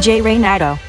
DJ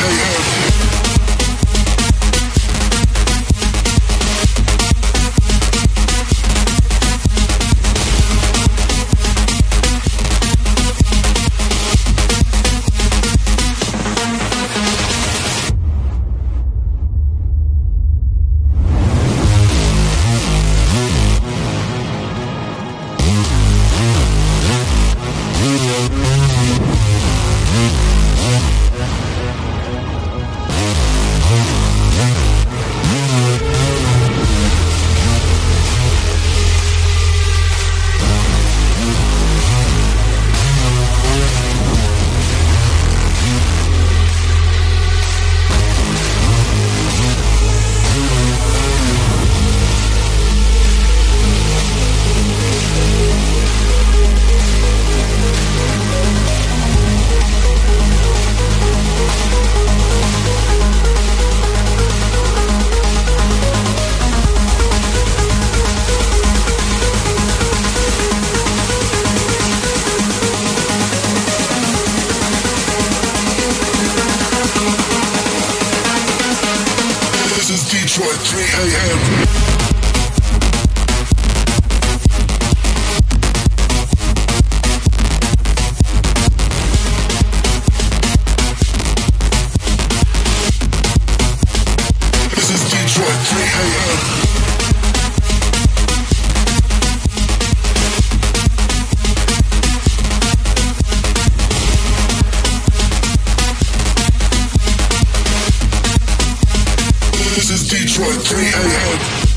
Hey. This is Detroit 3 a.m.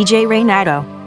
DJ Renato.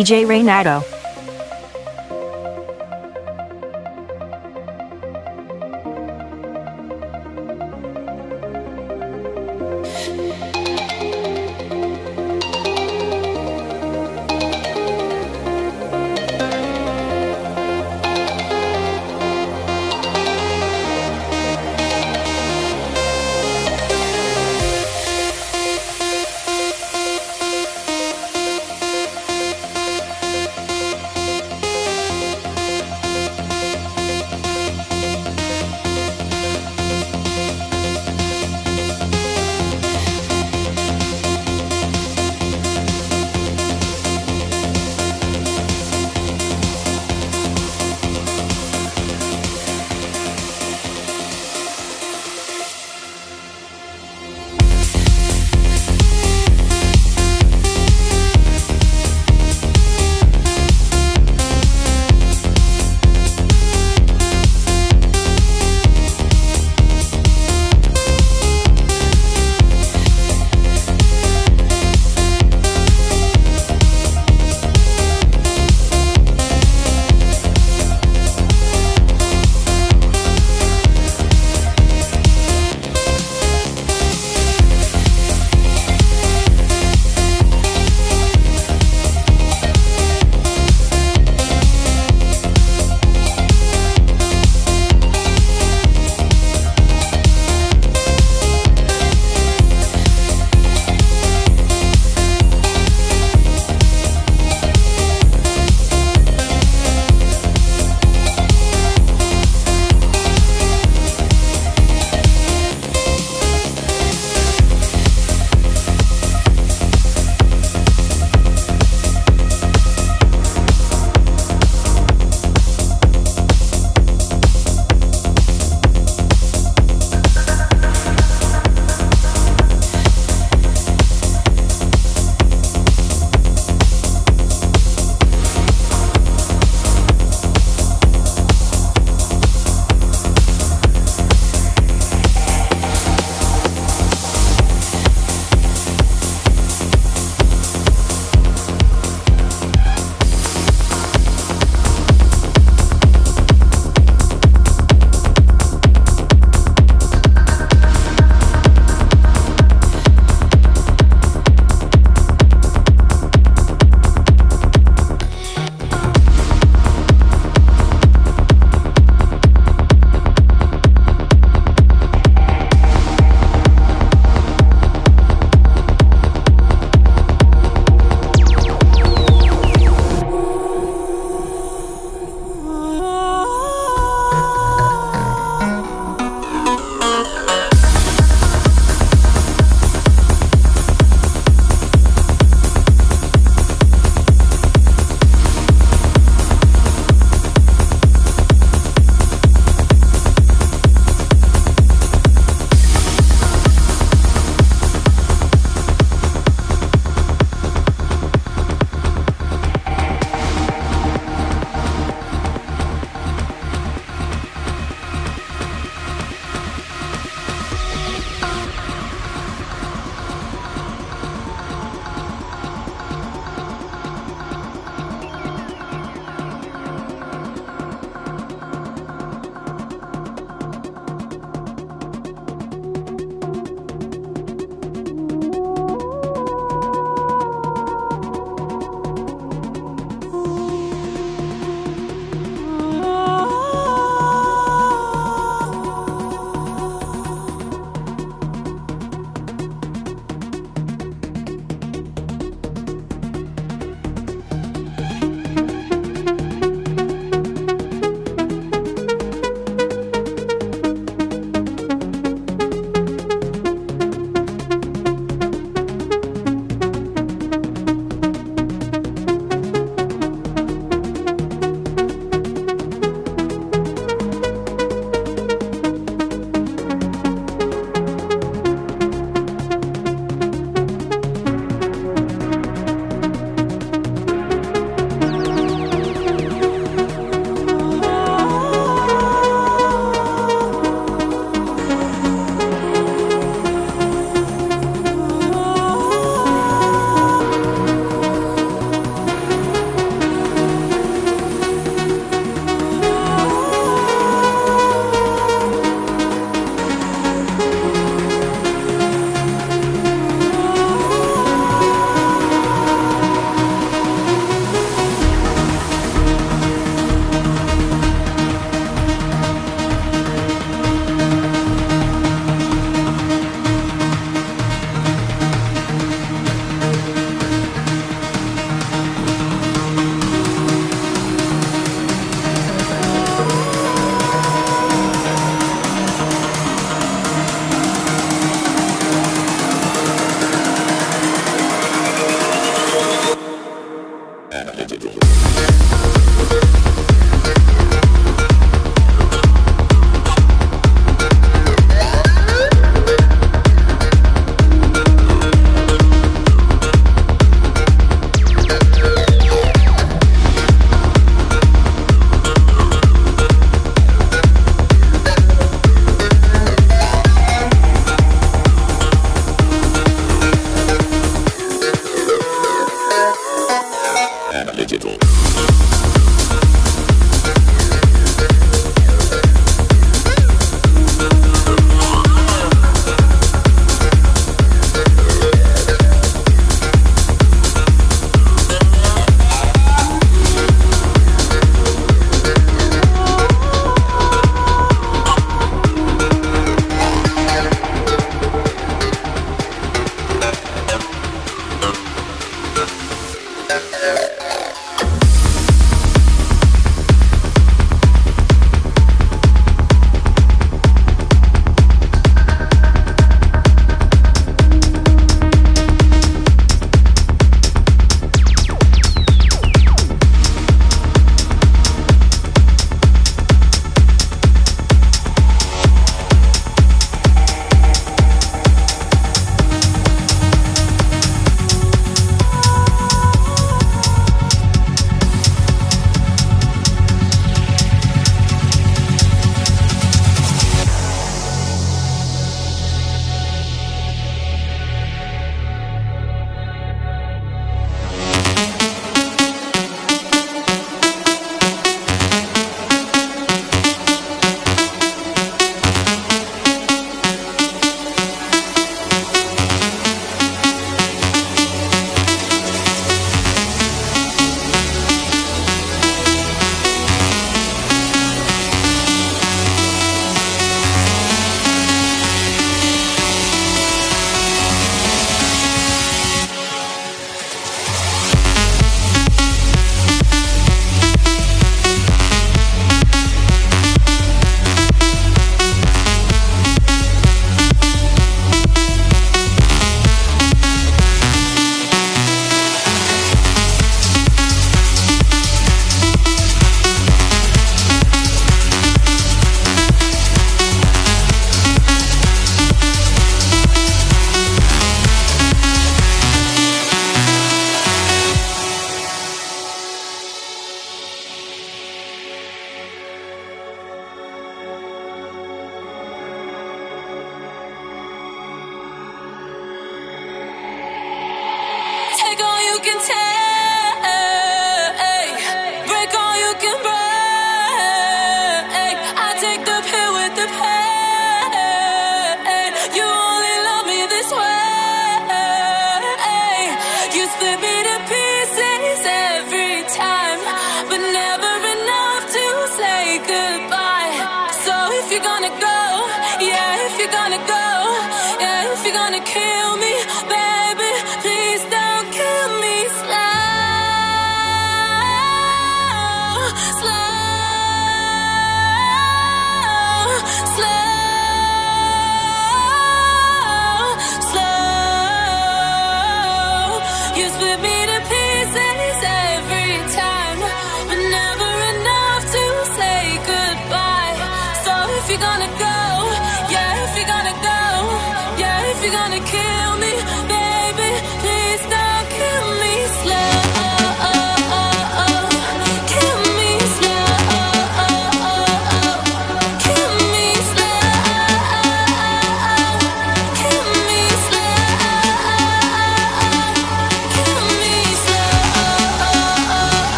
DJ Renato.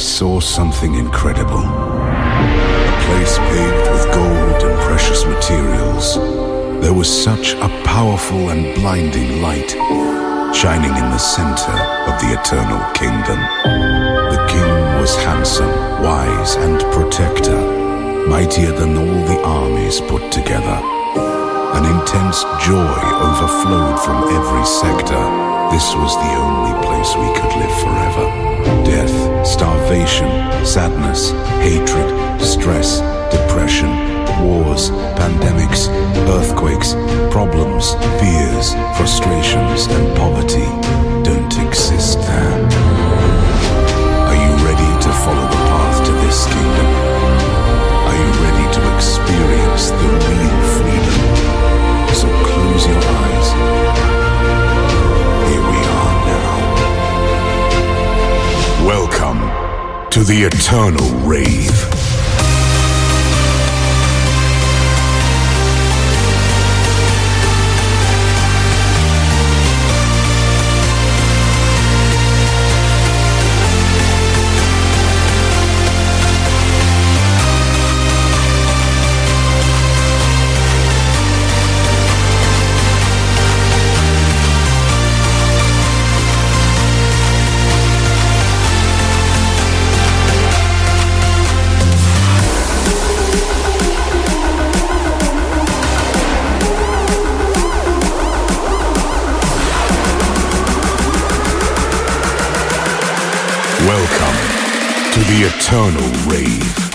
Saw something incredible. A place paved with gold and precious materials. There was such a powerful and blinding light shining in the center of the eternal kingdom. The king was handsome, wise, and protector, mightier than all the armies put together. An intense joy overflowed from every sector. This was the only place we could live forever. Starvation, sadness, hatred, stress, depression, wars, pandemics, earthquakes, problems, fears, frustrations, and poverty don't exist there. Are you ready to follow the path to this kingdom? Are you ready to experience the real freedom? So close your eyes. To the Eternal Rave. Welcome to the Eternal Rave.